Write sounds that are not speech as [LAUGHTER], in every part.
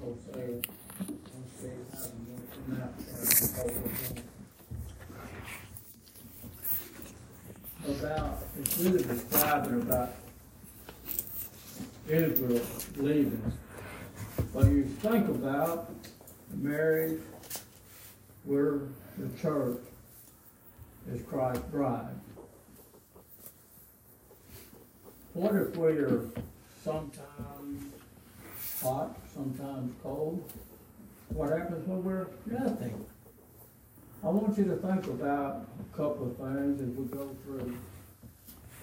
About, describing about Israel leaving. But you think about marriage, we're the church is Christ's bride. What if we are sometimes hot, sometimes cold? What happens when we're nothing? I want you to think about a couple of things as we go through.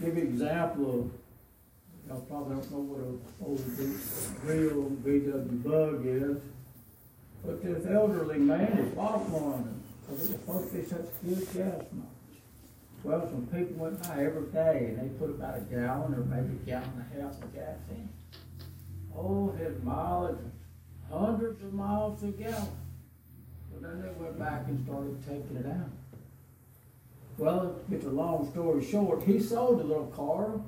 Give example of, y'all probably don't know what a old real VW bug is, but this elderly man has bought one because it was supposed to be such good gas mileage. Well, some people went by every day and they put about a gallon or maybe a gallon and a half of gas in. Oh, his mileage was hundreds of miles a gallon. But then they went back and started taking it out. Well, to get the long story short, he sold the little car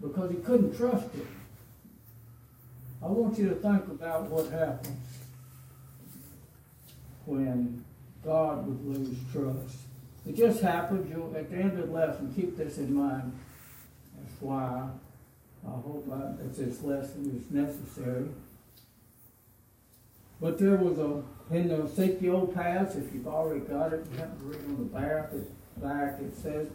because he couldn't trust it. I want you to think about what happens when God would lose trust. It just happened. You at the end of the lesson, keep this in mind. That's why I hope I, that this lesson is necessary. But there was a in the Ezekiel pass, if you've already got it, you have to read on the back. It, back it says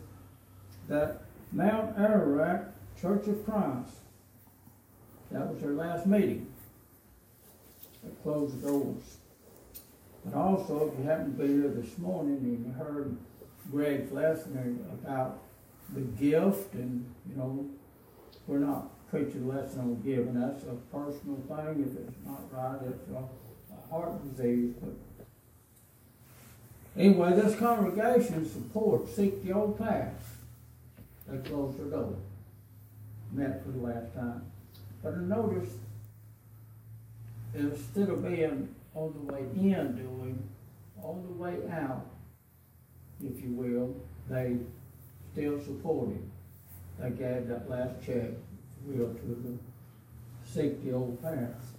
that Mount Ararat Church of Christ. That was their last meeting. They closed the doors. But also, if you happen to be here this morning and you heard Greg Flessner about the gift, and you know, we're not preaching a lesson on giving. That's a personal thing. If it's not right, it's a, heart disease. But anyway, this congregation supports Seek the Old Path. They closed their door. Met for the last time. But I noticed instead of being on the way in doing, on the way out, if you will, they still support supported. They gave that last check, will, to the seek the old path.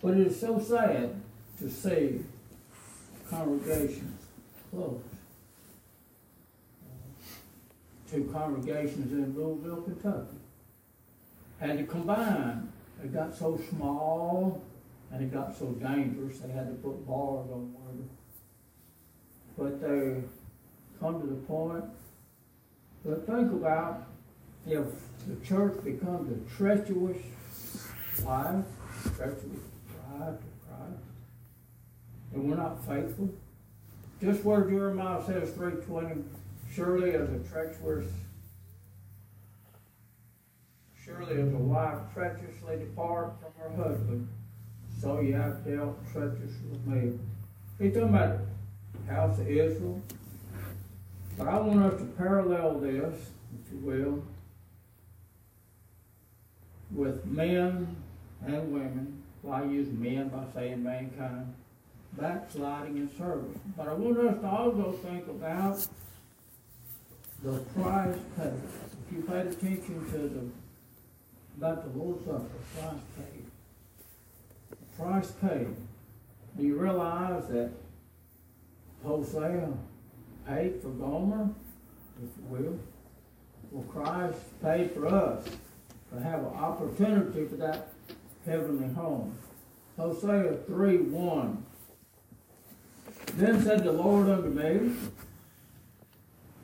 But it is so sad to see congregations close. Two congregations in Louisville, Kentucky. Had to combine. They got so small and it got so dangerous they had to put bars on one. But they come to the point. But think about if the church becomes a treacherous life, treacherous bride to Christ, and we're not faithful. Just where Jeremiah says 320, surely as a treacherous, surely as a wife treacherously depart from her husband, so you have dealt treacherous with me. He's talking about the house of Israel, but I want us to parallel this, if you will, with men and women. Well, I use men by saying mankind, backsliding in service. But I want us to also think about the price paid. If you paid attention to the about the Lord's Supper, price paid. The price paid. Do you realize that Hosea paid for Gomer, if you will. Well, Christ paid for us to have an opportunity for that heavenly home. Hosea 3 1. Then said the Lord unto me,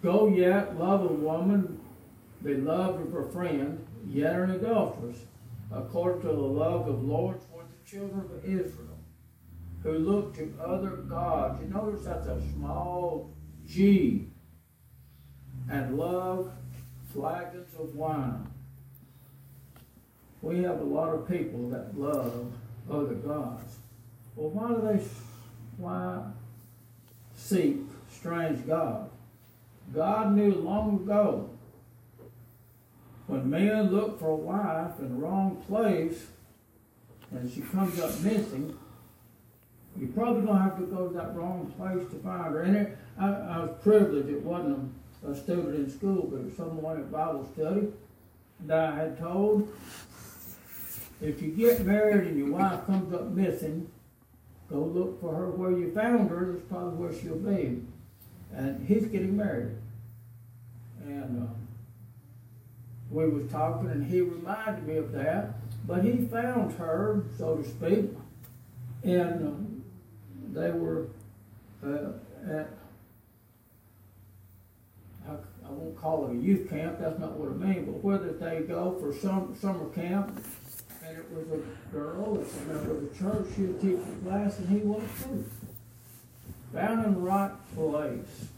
Go yet, love a woman, beloved of her friend, yet an adulteress, according to the love of Lord for the children of Israel, who look to other gods. You notice that's a small G, and love flagons of wine. We have a lot of people that love other gods. Well, why do they why seek strange gods? God knew long ago when men look for a wife in the wrong place and she comes up missing, you probably don't have to go to that wrong place to find her. And it, I, I was privileged. It wasn't a, a student in school, but it was someone at Bible study that I had told. If you get married and your wife comes up missing, go look for her where you found her. That's probably where she'll be. And he's getting married. And uh, we was talking, and he reminded me of that. But he found her, so to speak, and uh, they were uh, at I, won't call it a youth camp. That's not what I mean. But whether they go for some summer camp? And it was a girl that's a member of the church. She was teaching class, and he was too. In the right place.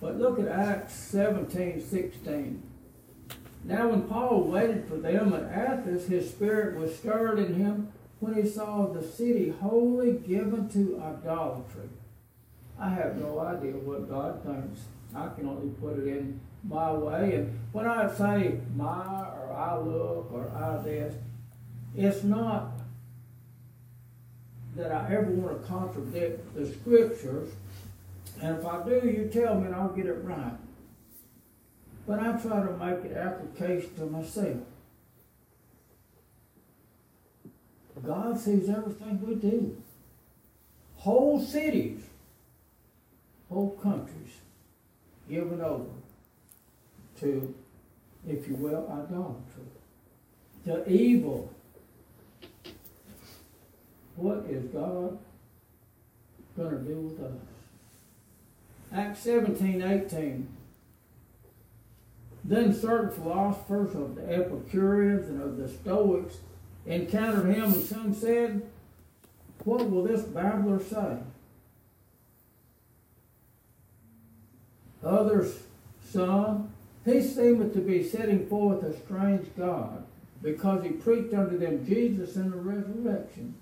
But look at Acts 17, 16. Now, when Paul waited for them at Athens, his spirit was stirred in him when he saw the city wholly given to idolatry. I have no idea what God thinks. I can only put it in my way. And when I say my I look or I this, it's not that I ever want to contradict the scriptures. And if I do, you tell me and I'll get it right. But I try to make it application to myself. God sees everything we do. Whole cities, whole countries given over to, if you will, idolatry, The evil. What is God going to do with us? Acts 17, 18. Then certain philosophers of the Epicureans and of the Stoics encountered him, and some said, What will this babbler say? Others, some, he seemed to be setting forth a strange God, because he preached unto them Jesus and the resurrection.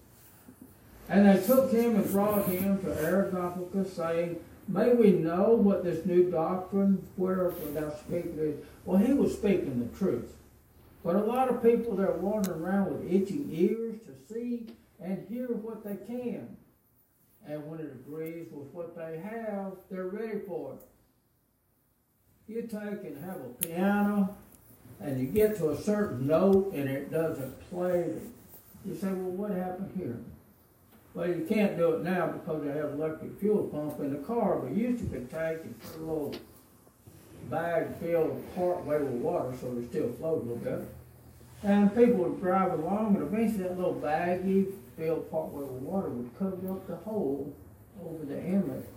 And they took him and brought him to Areopagus, saying, May we know what this new doctrine whereof thou speakest is. Well, he was speaking the truth. But a lot of people, they're wandering around with itching ears to see and hear what they can. And when it agrees with what they have, they're ready for it. You take and have a piano, and you get to a certain note, and it doesn't play. You say, well, what happened here? Well, you can't do it now because they have electric fuel pump in the car, but you used to could take and put a little bag filled part way with water so they still float a little bit. And people would drive along, and eventually that little baggie filled part way with water would cover up the hole over the inlet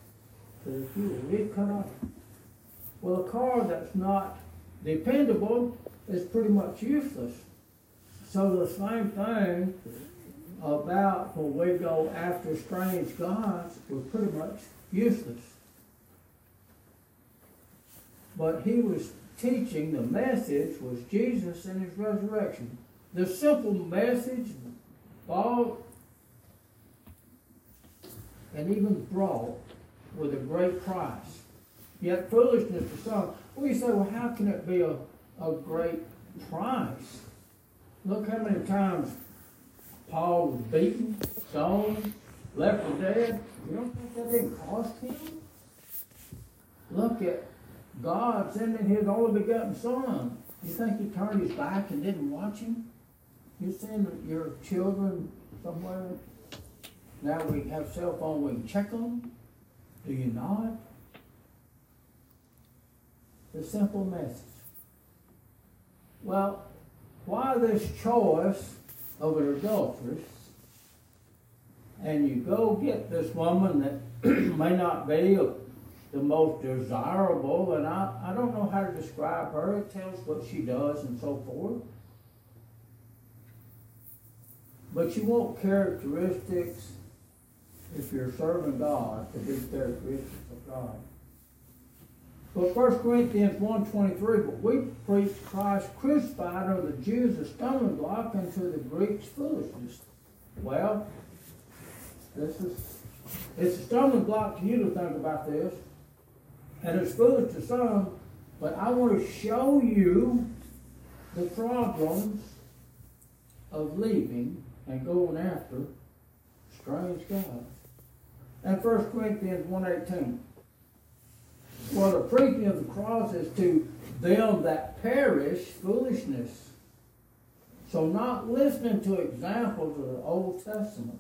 to the fuel. It cut off. Well, a car that's not dependable is pretty much useless. So the same thing about when we go after strange gods, we're pretty much useless. But he was teaching, the message was Jesus and his resurrection. The simple message bought and even brought with a great price. Yet foolishness to some. Well, you say, well, how can it be a, a great price? Look how many times Paul was beaten, stoned, left for dead. You don't think that didn't cost him? Look at God sending his only begotten son. You think he turned his back and didn't watch him? You send your children somewhere. Now we have cell phone, we can check them. Do you not? The simple message. Well, why this choice of an adulteress? And you go get this woman that [CLEARS THROAT] may not be the most desirable, and I, I don't know how to describe her. It tells what she does and so forth. But you want characteristics, if you're serving God, to be characteristics of God. But 1 Corinthians 1.23, but we preach Christ crucified unto the Jews a stumbling block and to the Greeks foolishness. Well, this is it's a stumbling block to you to think about this and it's foolish to some, but I want to show you the problems of leaving and going after strange gods. And 1 Corinthians 1.18. For the preaching of the cross is to them that perish foolishness. So not listening to examples of the Old Testament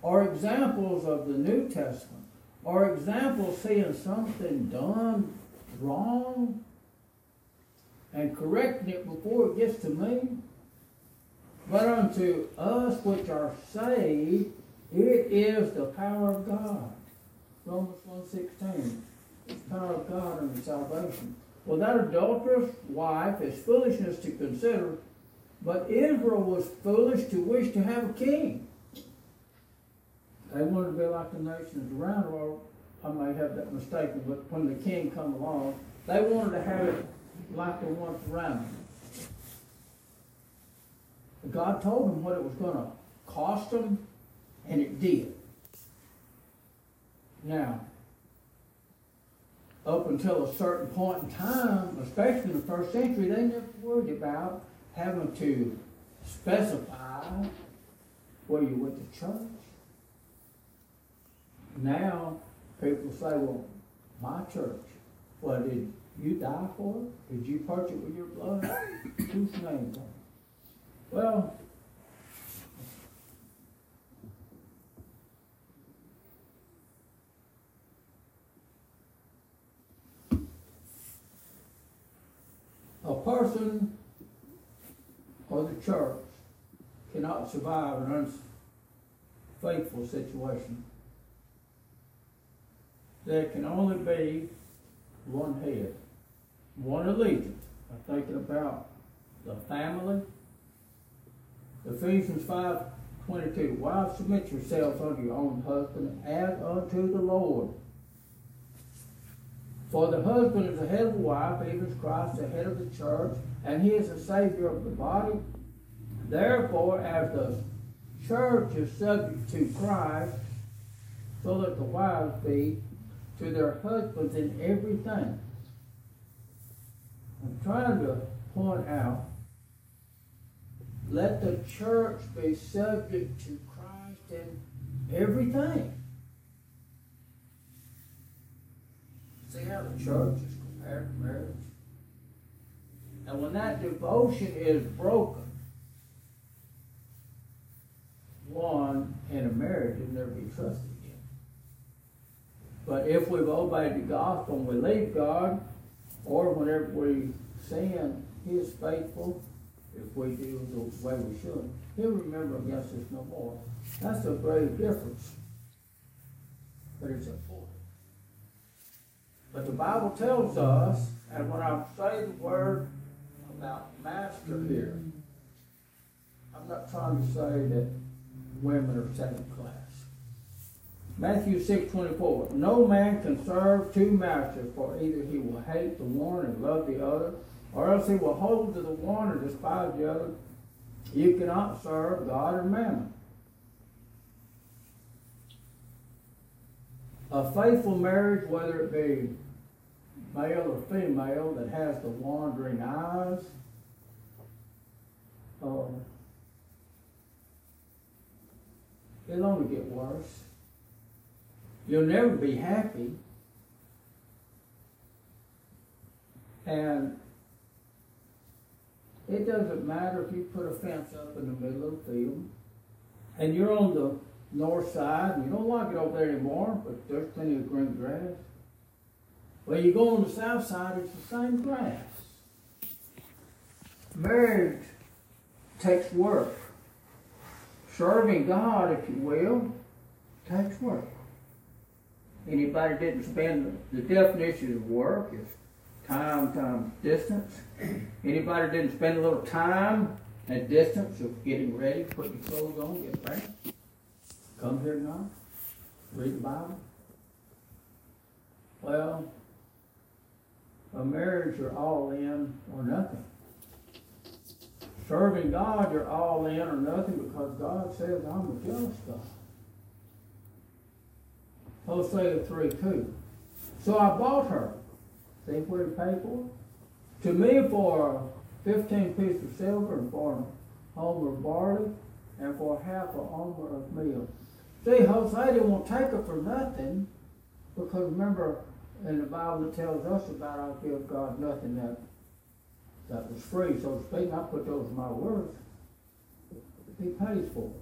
or examples of the New Testament or examples seeing something done wrong and correcting it before it gets to me. But unto us which are saved, it is the power of God. Romans 1.16. Power of God unto salvation. Well, that adulterous wife is foolishness to consider, but Israel was foolish to wish to have a king. They wanted to be like the nations around, or I may have that mistaken, but when the king come along, they wanted to have it like the ones around them. God told them what it was going to cost them, and it did. Now, up until a certain point in time, especially in the first century, they never worried about having to specify where you went to church. Now, people say, well, my church, well, did you die for? Did you purchase it with your blood? Whose name? Well, person or the church cannot survive an unfaithful situation. There can only be one head, one allegiance. I'm thinking about the family. Ephesians 5 22. Wives, submit yourselves unto your own husband and as unto the Lord. For the husband is the head of the wife, even Christ the head of the church, and he is the Savior of the body. Therefore, as the church is subject to Christ, so that the wives be to their husbands in everything. I'm trying to point out let the church be subject to Christ in everything. See how the church is compared to marriage? And when that devotion is broken, one in a marriage will never be trusted again. But if we've obeyed the gospel and we leave God, or whenever we sin, He is faithful. If we do the way we should, He'll remember against us no more. That's a great difference. But it's important. But the Bible tells us, and when I say the word about master here, I'm not trying to say that women are second class. Matthew 6 24. No man can serve two masters, for either he will hate the one and love the other, or else he will hold to the one and despise the other. You cannot serve God and mammon. A faithful marriage, whether it be male or female, that has the wandering eyes, uh, it'll only get worse. You'll never be happy. And it doesn't matter if you put a fence up in the middle of the field and you're on the north side and you don't like it over there anymore, but there's plenty of green grass. Well, you go on the south side, it's the same grass. Marriage takes work. Serving God, if you will, takes work. Anybody didn't spend the definition of work is time times distance. Anybody didn't spend a little time and distance of getting ready, putting clothes on, get ready? Come here tonight, read the Bible. Well, a marriage you're all in or nothing. Serving God, you're all in or nothing because God says, I'm a jealous God. Hosea 3 2. So I bought her. See what he paid for? To me for 15 pieces of silver and for a homer of barley and for half a homer of meal. See, Hosea didn't want to take her for nothing because remember in the Bible tells us about I'll give God nothing that that was free, so to speak. I put those in my words. he pays for it.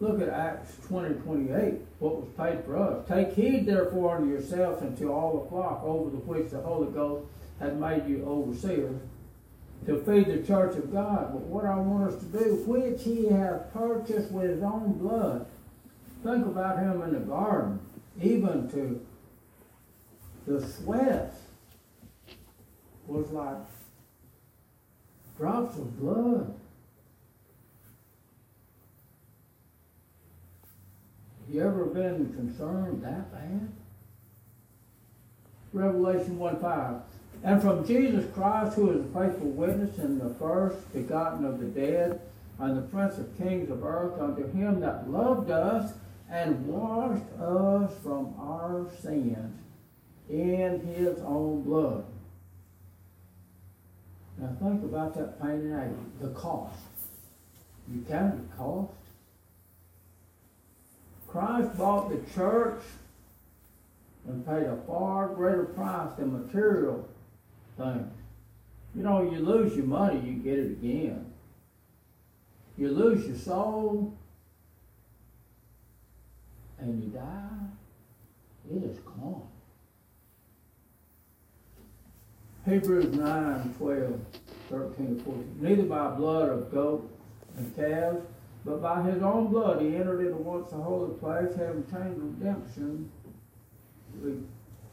Look at Acts twenty, twenty-eight, what was paid for us. Take heed therefore unto yourselves until all the flock over the which the Holy Ghost had made you overseers to feed the church of God. But what I want us to do, which he hath purchased with his own blood. Think about him in the garden, even to the sweat was like drops of blood. You ever been concerned that bad? Revelation 1 5. And from Jesus Christ, who is a faithful witness and the first begotten of the dead, and the Prince of kings of earth, unto him that loved us and washed us from our sins in his own blood. Now think about that pain and agony, the cost. You count the cost? Christ bought the church and paid a far greater price than material things. You know, you lose your money, you get it again. You lose your soul, and you die, it is gone. Hebrews 9, 12, 13, 14. Neither by blood of goat and calves, but by his own blood he entered into once the holy place, having obtained redemption,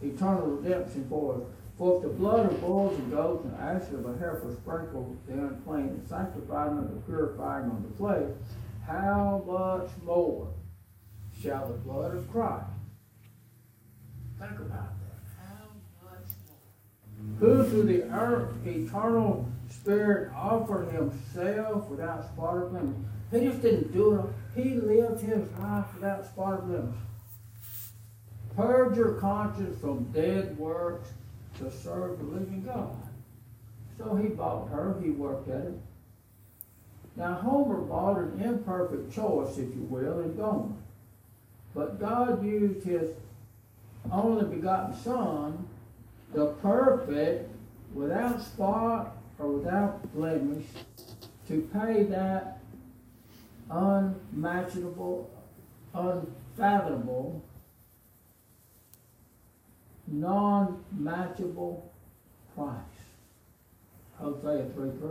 eternal redemption for us. For if the blood of bulls and goats and ashes of a heifer sprinkled the unclean and sanctified unto purifying of the flesh, how much more shall the blood of Christ? Think about that. How much more? Who through the earth, eternal Spirit offered himself without spot or blemish. He just didn't do it. He lived his life without spot or blemish. Purge your conscience from dead works to serve the living God. So he bought her, he worked at it. Now Homer bought an imperfect choice, if you will, in Gomer. But God used his only begotten Son, the perfect, without spot or without blemish, to pay that unmatchable, unfathomable non-matchable price. Hosea 3 3.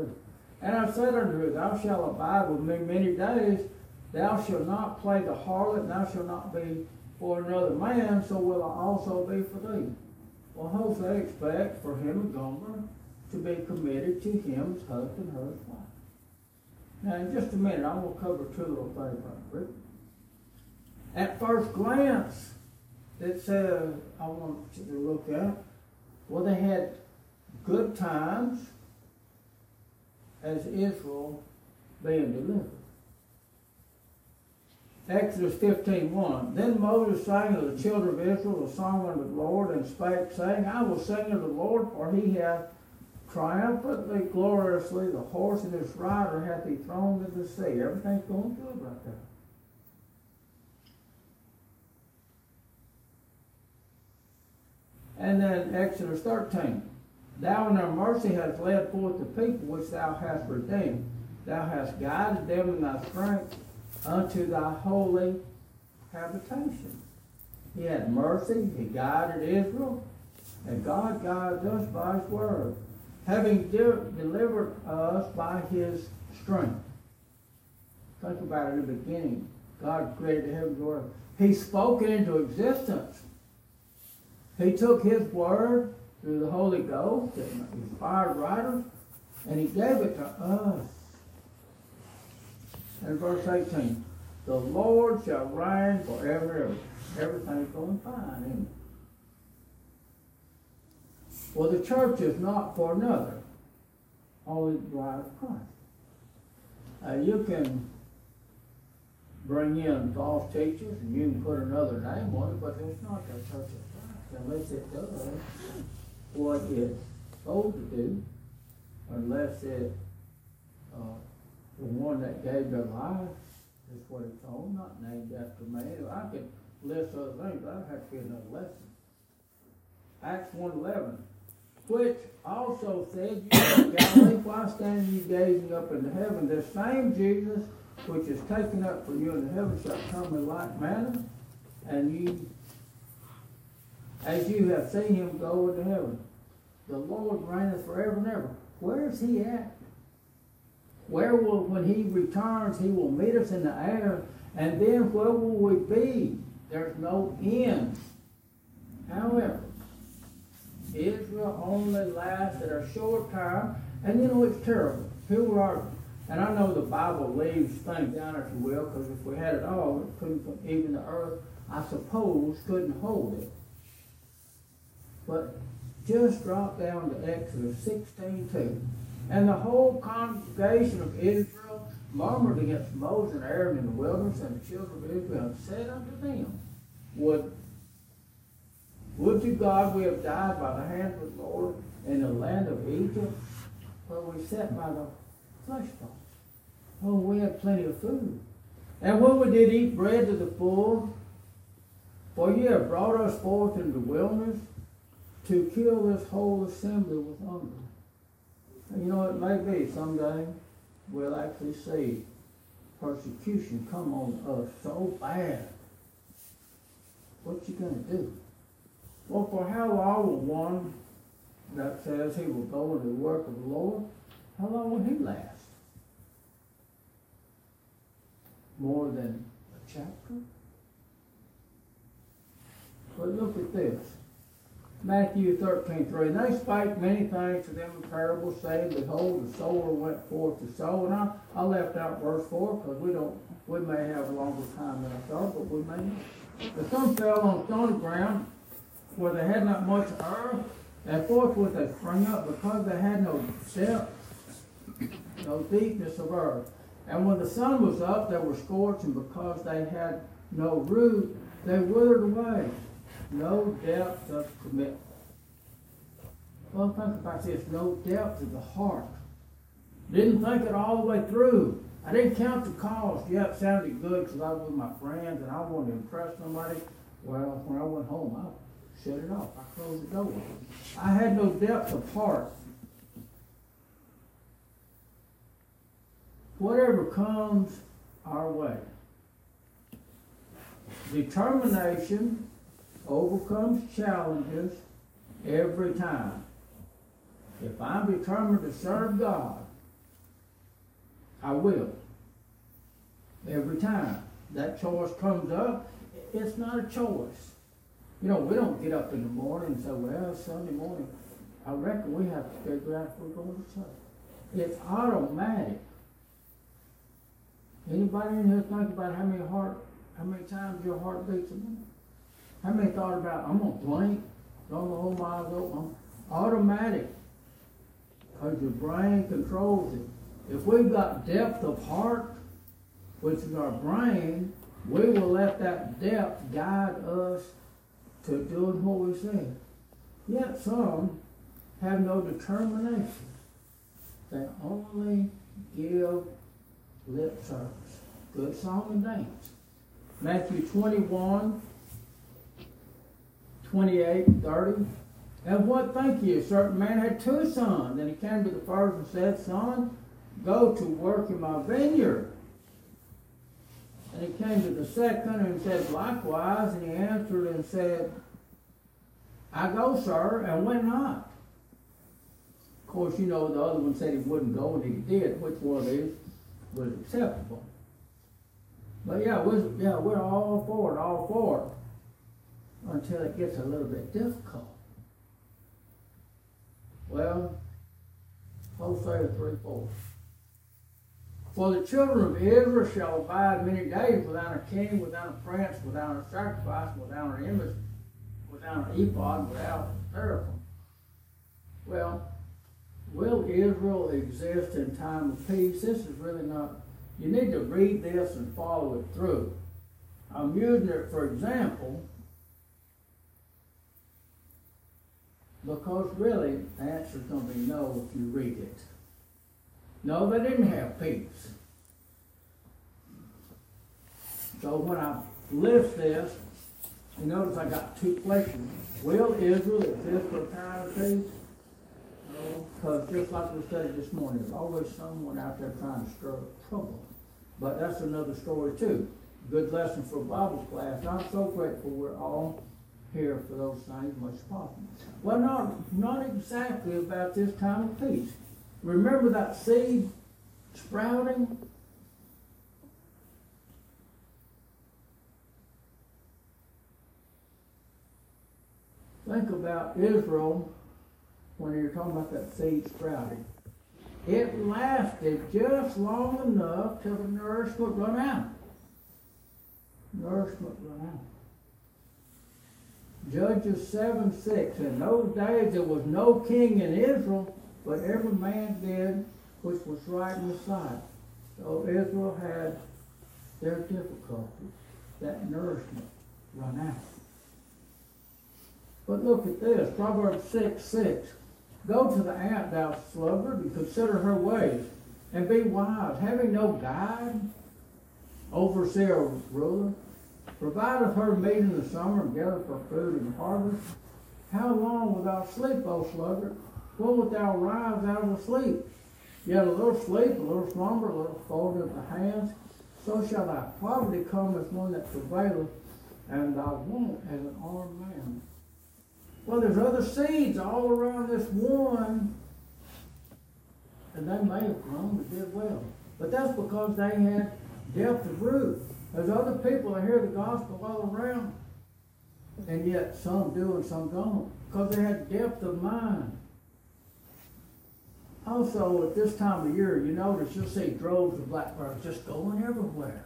And I said unto her, Thou shalt abide with me many days. Thou shalt not play the harlot, thou shalt not be for another man, so will I also be for thee. Well, Hosea expects for him and Gomer to be committed to him as husband, her wife. Now, in just a minute, I'm going to cover two little things right At first glance, it says, I want you to look at, well, they had good times as Israel being delivered. Exodus 15, 1. Then Moses sang to the children of Israel a song unto the Lord, and spake, saying, I will sing unto the Lord, for he hath triumphantly, gloriously, the horse and his rider hath he thrown into the sea. Everything's going good right there. And then Exodus 13. Thou in thy mercy hast led forth the people which thou hast redeemed. Thou hast guided them in thy strength unto thy holy habitation. He had mercy, he guided Israel, and God guides us by his word, having de- delivered us by his strength. Think about it in the beginning. God created the heavens and earth. He spoke it into existence. He took his word through the Holy Ghost and inspired writers, and he gave it to us. And verse 18, the Lord shall reign forever ever. Everything's going fine, isn't it? Well, the church is not for another, only the bride of Christ. Uh, you can bring in false teachers and you can put another name on it, but it's not the church of unless it does what it's supposed to do, unless it, uh, the one that gave their life is what it's on, not named after me. I could list other things, but I'd have to get another lesson. Acts one eleven. which also said, You Galilee, why stand ye gazing up into heaven? The same Jesus which is taken up for you into heaven shall come in like manner, and you, as you have seen him go into heaven. The Lord reigneth forever and ever. Where is he at? Where will, when he returns, he will meet us in the air, and then where will we be? There's no end. However, Israel only lasted a short time, and you know it's terrible. We are, and I know the Bible leaves things down, if you will, because if we had it all, it couldn't, even the earth, I suppose, couldn't hold it. But just drop down to Exodus 16 2. And the whole congregation of Israel murmured against Moses and Aaron in the wilderness, and the children of Israel and said unto them, Would would to God we have died by the hand of the Lord in the land of Egypt, where we sat by the flesh pots. Oh, we had plenty of food. And when we did eat bread to the full, for ye have brought us forth into the wilderness to kill this whole assembly with hunger. You know, it may be someday we'll actually see persecution come on us so bad. What you gonna do? Well, for how long will one that says he will go into the work of the Lord, how long will he last? More than a chapter? But look at this. Matthew 13, 3. And they spake many things to them in parables, saying, Behold, the sower went forth to sow. And I, I left out verse 4 because we don't we may have a longer time than I thought, but we may. But some fell on stony ground, where they had not much earth, and forthwith they sprang up because they had no depth, no deepness of earth. And when the sun was up, they were scorched, and because they had no root, they withered away. No depth of commitment. Well, think about this no depth of the heart. Didn't think it all the way through. I didn't count the cost. Yeah, it sounded good because I was with my friends and I wanted to impress somebody. Well, when I went home, I shut it off. I closed the door. I had no depth of heart. Whatever comes our way, determination overcomes challenges every time. If I'm determined to serve God, I will. Every time that choice comes up, it's not a choice. You know, we don't get up in the morning and say, well, Sunday morning, I reckon we have to figure out if we're going to church. It's automatic. Anybody in here think about how many heart, how many times your heart beats a minute? How many thought about, I'm going to blink, don't know whole miles open? Automatic. Because your brain controls it. If we've got depth of heart, which is our brain, we will let that depth guide us to doing what we say. Yet some have no determination. They only give lip service. Good song and dance. Matthew 21, 28, 30. And what think you? A certain man had two sons. And he came to the first and said, Son, go to work in my vineyard. And he came to the second and said likewise, and he answered and said, I go, sir, and went not. Of course, you know the other one said he wouldn't go, and he did. Which one is was acceptable? But yeah, we're, yeah, we're all for it, all for it, until it gets a little bit difficult. Well, Hosea 3 4. For the children of Israel shall abide many days without a king, without a prince, without a sacrifice, without an image, without an ephod, without a teraphim. Well, will Israel exist in time of peace? This is really not. You need to read this and follow it through. I'm using it for example because really the answer is going to be no if you read it. No, they didn't have peace. So when I list this, you notice I got two questions. Will Israel exist for a time of peace? Because just like we studied this morning, there's always someone out there trying to stir up trouble. But that's another story too. Good lesson for Bible class. I'm so grateful we're all here for those things much possible. Well, not, not exactly about this time of peace. Remember that seed sprouting? Think about Israel when you're talking about that seed sprouting. It lasted just long enough till the nourishment run out. Nourishment run out. Judges 7 6. In those days there was no king in Israel, but every man did which was right in the sight. So Israel had their difficulties, that nourishment run out. But look at this, Proverbs 6 6. Go to the ant, thou sluggard, and consider her ways, and be wise, having no guide, overseer, ruler. Provideth her meat in the summer, and gathereth her food in the harvest. How long without sleep, O sluggard? When wilt thou rise out of the sleep? Yet a little sleep, a little slumber, a little folding of the hands. So shall thy poverty come as one that travaileth, and thy want as an armed man. Well, there's other seeds all around this one, and they may have grown and did well. But that's because they had depth of root. There's other people that hear the gospel all around, and yet some do and some don't, because they had depth of mind. Also, at this time of year, you notice you'll see droves of blackbirds just going everywhere.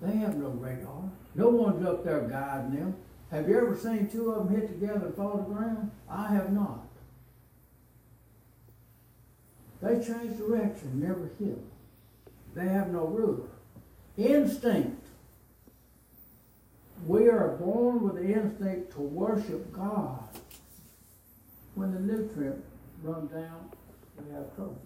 They have no radar. No one's up there guiding them. Have you ever seen two of them hit together and fall to the ground? I have not. They change direction, never hit. They have no ruler. Instinct. We are born with the instinct to worship God. When the nutrient run down, we have trouble.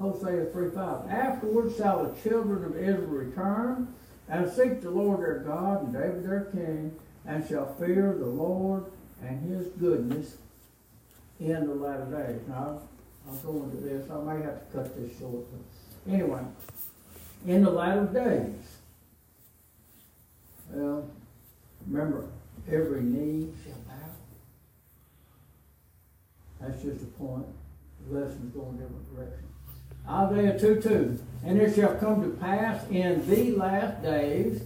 Hosea 3 5. Afterwards shall the children of Israel return and seek the Lord their God and David their king and shall fear the Lord and his goodness in the latter days. Now, I'll go into this. I may have to cut this short. But anyway, in the latter days, well, remember, every knee shall bow. That's just a point. The lesson's going a different direction. Isaiah 2 2. And it shall come to pass in the last days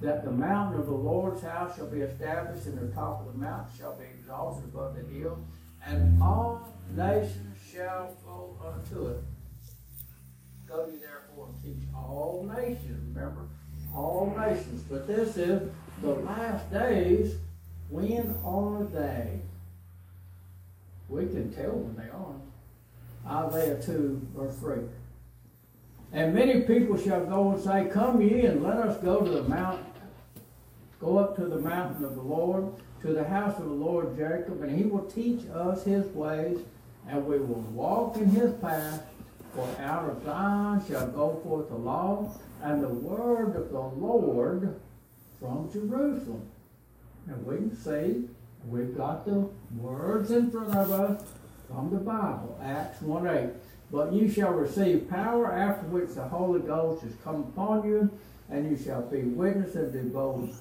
that the mountain of the Lord's house shall be established, and the top of the mountain shall be exalted above the hill, and all nations shall flow unto it. Go ye and teach all nations. Remember, all nations. But this is the last days. When are they? We can tell when they are. Isaiah 2, verse 3. And many people shall go and say, Come ye and let us go to the mount, go up to the mountain of the Lord, to the house of the Lord Jacob, and he will teach us his ways, and we will walk in his path. For out of Zion shall go forth the law and the word of the Lord from Jerusalem. And we can see we've got the words in front of us from the Bible, Acts 1 8. But you shall receive power after which the Holy Ghost has come upon you, and you shall be witnesses of both,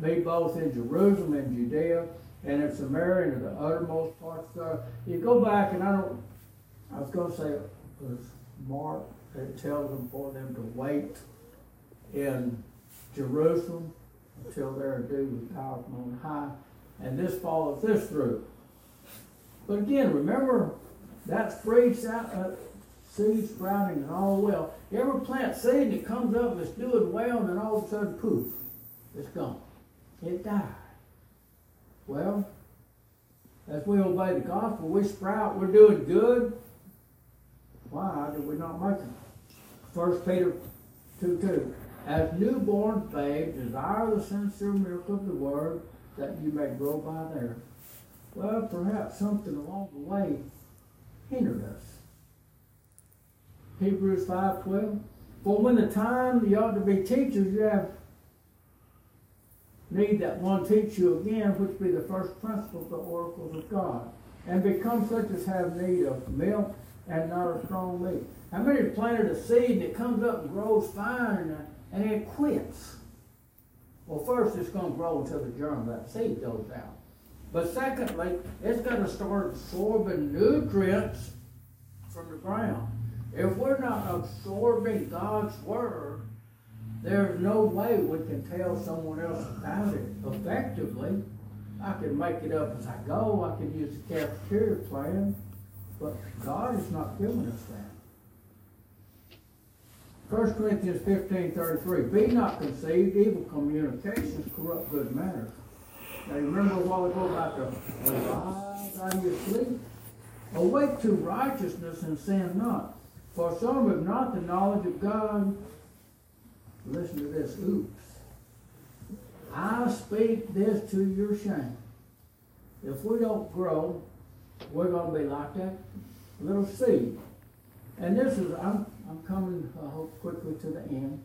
be both in Jerusalem and Judea, and in Samaria and in the uttermost parts thereof. You go back, and I don't, I was going to say was Mark that tells them for them to wait in Jerusalem until they're endued with power from on high. And this follows this through. But again, remember that's free uh, seed sprouting and all well. You ever plant seed and it comes up and it's doing well and then all of a sudden, poof, it's gone. It died. Well, as we obey the gospel, we sprout, we're doing good. Why did we not make it? First Peter 2 2. As newborn babes, desire the sincere milk of the word that you may grow by there. Well, perhaps something along the way hindered us. Hebrews 5.12 For when the time you ought to be teachers, you have need that one teach you again, which be the first principle of the oracles of God. and become such as have need of milk and not a strong meat. How many planted a seed it comes up and grows fine and it quits? Well, first it's going to grow until the germ of that seed goes out. But secondly, it's going to start absorbing nutrients from the ground. If we're not absorbing God's word, there's no way we can tell someone else about it effectively. I can make it up as I go. I can use the cafeteria plan, but God is not doing us that. 1 Corinthians 15, 33. Be not conceived, evil communications corrupt good manners. Now remember a while ago about the arise out of your sleep? Awake to righteousness and sin not. For some have not the knowledge of God. Listen to this. Oops. I speak this to your shame. If we don't grow, we're going to be like that little seed. And this is, I'm, I'm coming, I hope, quickly to the end.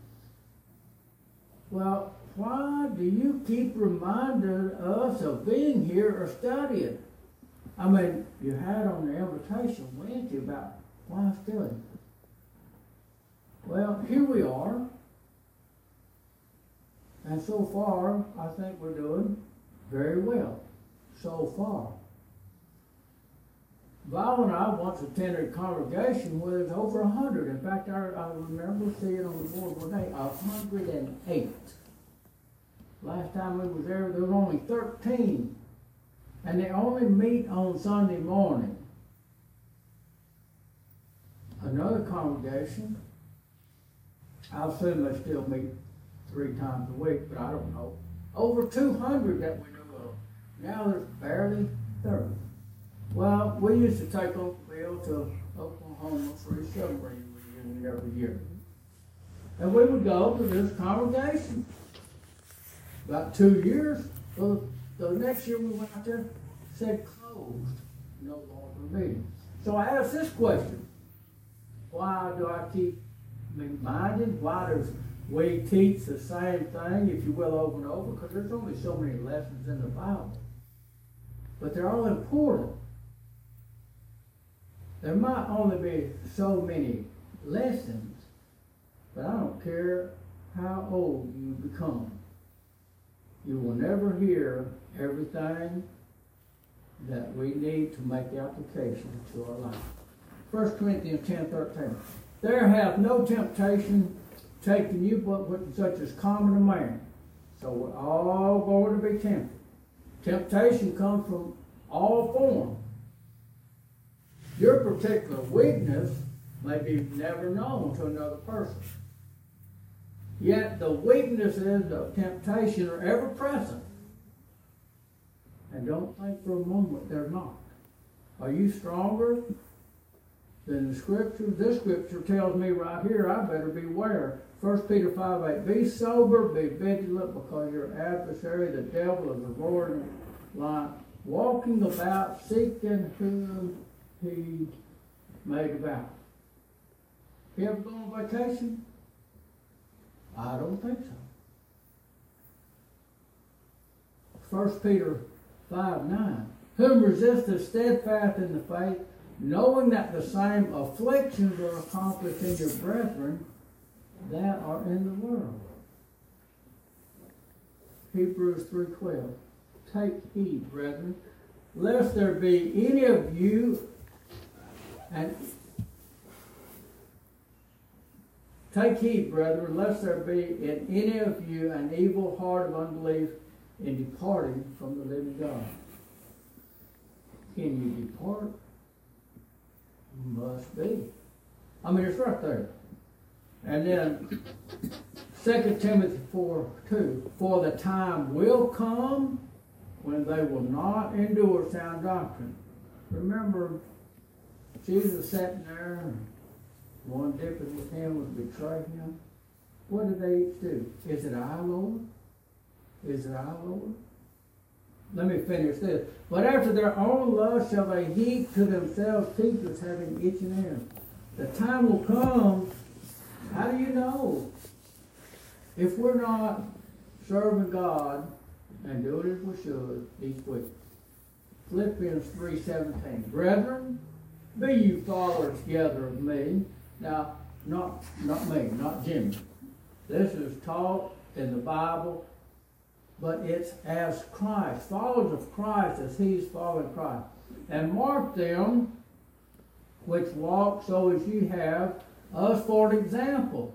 Well, why do you keep reminding us of being here or studying? I mean, you had on the invitation Wednesday about why studying. Well, here we are. And so far, I think we're doing very well. So far. Val and I once attended a congregation with over a hundred. In fact, I, I remember seeing on the board one day, a hundred and eight. Last time we was there, there was only thirteen. And they only meet on Sunday morning. Another congregation, I assume they still meet three times a week, but I don't know. Over two hundred that we knew of. Now there's barely thirty. Well, we used to take Bill to Oklahoma for his submarine reunion every year. And we would go to this congregation. About two years, well, the next year we went out there, said closed, no longer meeting. So I asked this question. Why do I keep reminded? Why does we teach the same thing, if you will, over and over? Because there's only so many lessons in the Bible. But they're all important. There might only be so many lessons, but I don't care how old you become. You will never hear everything that we need to make application to our life. 1 Corinthians 10 13. There hath no temptation taken you but such as common to man. So we're all going to be tempted. Temptation comes from all forms. Your particular weakness may be never known to another person. Yet the weaknesses of temptation are ever present. And don't think for a moment they're not. Are you stronger than the scripture? This scripture tells me right here I better beware. 1 Peter 5 8. Be sober, be vigilant, because your adversary, the devil, is a roaring lion, walking about, seeking whom he made about. You ever gone on vacation? I don't think so. First Peter 5 9. Whom resisteth steadfast in the faith, knowing that the same afflictions are accomplished in your brethren that are in the world. Hebrews 3.12 Take heed, brethren, lest there be any of you and take heed, brethren, lest there be in any of you an evil heart of unbelief in departing from the living God. Can you depart? Must be. I mean, it's right there. And then 2 Timothy 4 2 For the time will come when they will not endure sound doctrine. Remember, Jesus sitting there, one dipping with him would betray him. What did they each do? Is it I, Lord? Is it I, Lord? Let me finish this. But after their own lust shall they heap to themselves teachers having itching ears. The time will come. How do you know? If we're not serving God and doing as we should each week, Philippians three seventeen. Brethren, be you followers together of me. Now, not not me, not Jimmy. This is taught in the Bible, but it's as Christ, followers of Christ as he's following Christ. And mark them which walk so as ye have us for an example.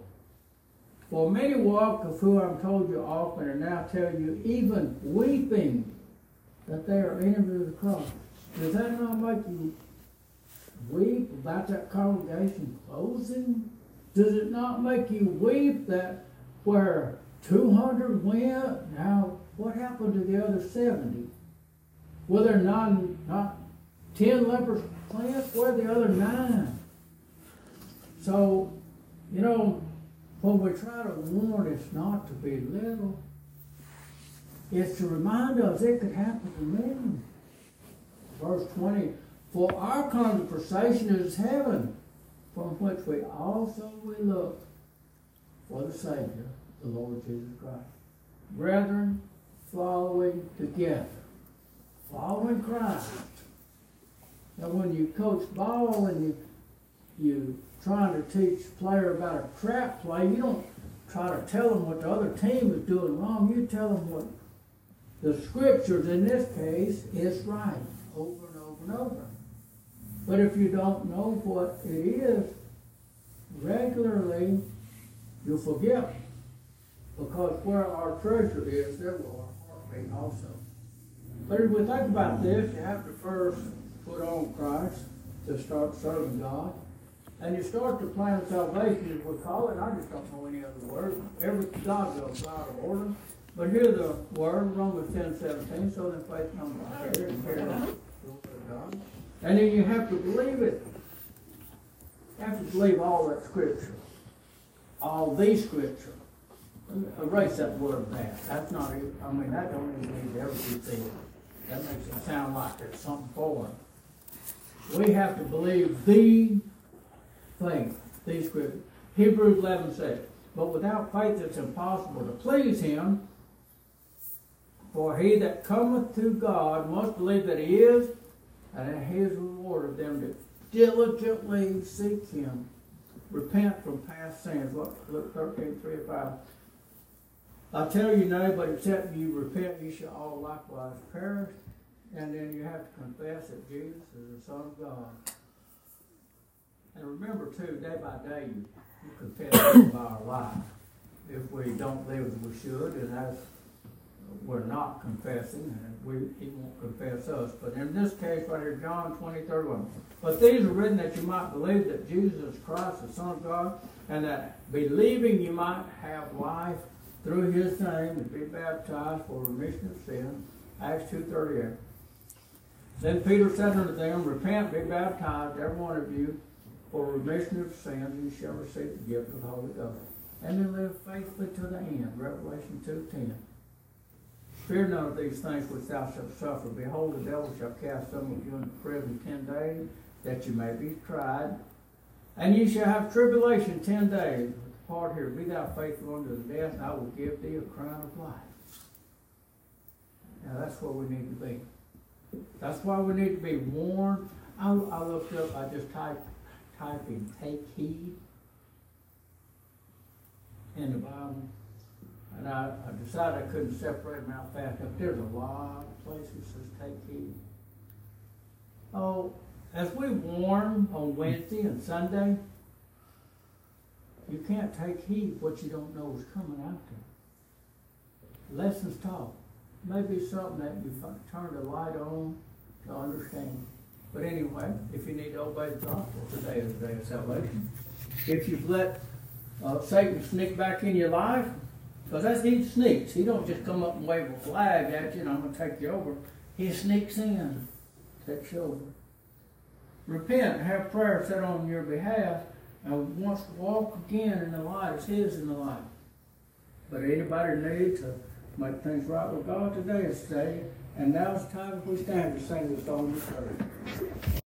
For many walk of whom I'm told you often, and now tell you, even weeping, that they are enemies of the cross. Does that not make you weep about that congregation closing? Does it not make you weep that where 200 went, now what happened to the other 70? Were there none, not 10 lepers cleansed? Where are the other nine? So, you know, when we try to warn us not to be little, it's to remind us it could happen to me. Verse 20, for our conversation is heaven, from which we also we look for the Savior, the Lord Jesus Christ. Brethren, following together, following Christ. Now, when you coach ball and you you trying to teach a player about a trap play, you don't try to tell them what the other team is doing wrong. You tell them what the scriptures in this case is right over and over and over. But if you don't know what it is regularly, you forget. Because where our treasure is, there will our heart be also. But if we think about this, you have to first put on Christ to start serving God. And you start to plan salvation, as we call it. I just don't know any other word. Every God goes out of order. But here's the word, Romans 10 17. So then faith comes by the word of God. And then you have to believe it. You have to believe all that scripture. All the scripture. Erase that word that. That's not I mean, that don't even mean to ever be said. That makes it sound like it's something foreign. We have to believe the faith, the scripture. Hebrews 11 says, But without faith it's impossible to please him. For he that cometh to God must believe that he is, and that he is reward of them that diligently seek him. Repent from past sins. Look, Luke 13, 3 and 5. I tell you now, but except you repent, you shall all likewise perish. And then you have to confess that Jesus is the Son of God. And remember too, day by day, you, confess [COUGHS] by our life. If we don't live as we should, and as we're not confessing, and we, He won't confess us. But in this case right here, John 20, 31. But these are written that you might believe that Jesus Christ, the Son of God, and that believing you might have life through His name and be baptized for remission of sin. Acts 2.38. Then Peter said unto them, Repent, be baptized, every one of you, for remission of sins, you shall receive the gift of the Holy Ghost. And then live faithfully to the end. Revelation 2.10. Fear none of these things which thou shalt suffer. Behold, the devil shall cast some of you into prison ten days, that you may be tried. And ye shall have tribulation ten days. Part here, be thou faithful unto the death, and I will give thee a crown of life. Now that's where we need to be. That's why we need to be warned. I, I looked up, I just typed, typing take heed in the Bible. And I, I decided I couldn't separate them out fast enough. There's a lot of places says take heed. Oh, as we warn on Wednesday and Sunday, you can't take heed what you don't know is coming out there. Lessons taught. Maybe something that you turn the light on to understand. But anyway, if you need to obey the gospel, today is the day of salvation. If you've let uh, Satan sneak back in your life, because that's he sneaks. He don't just come up and wave a flag at you and I'm going to take you over. He sneaks in, takes you over. Repent, have prayer set on your behalf, and once walk again in the light as His in the light. But anybody need to make things right with God today today, and now's the time if we stand to sing the song of church.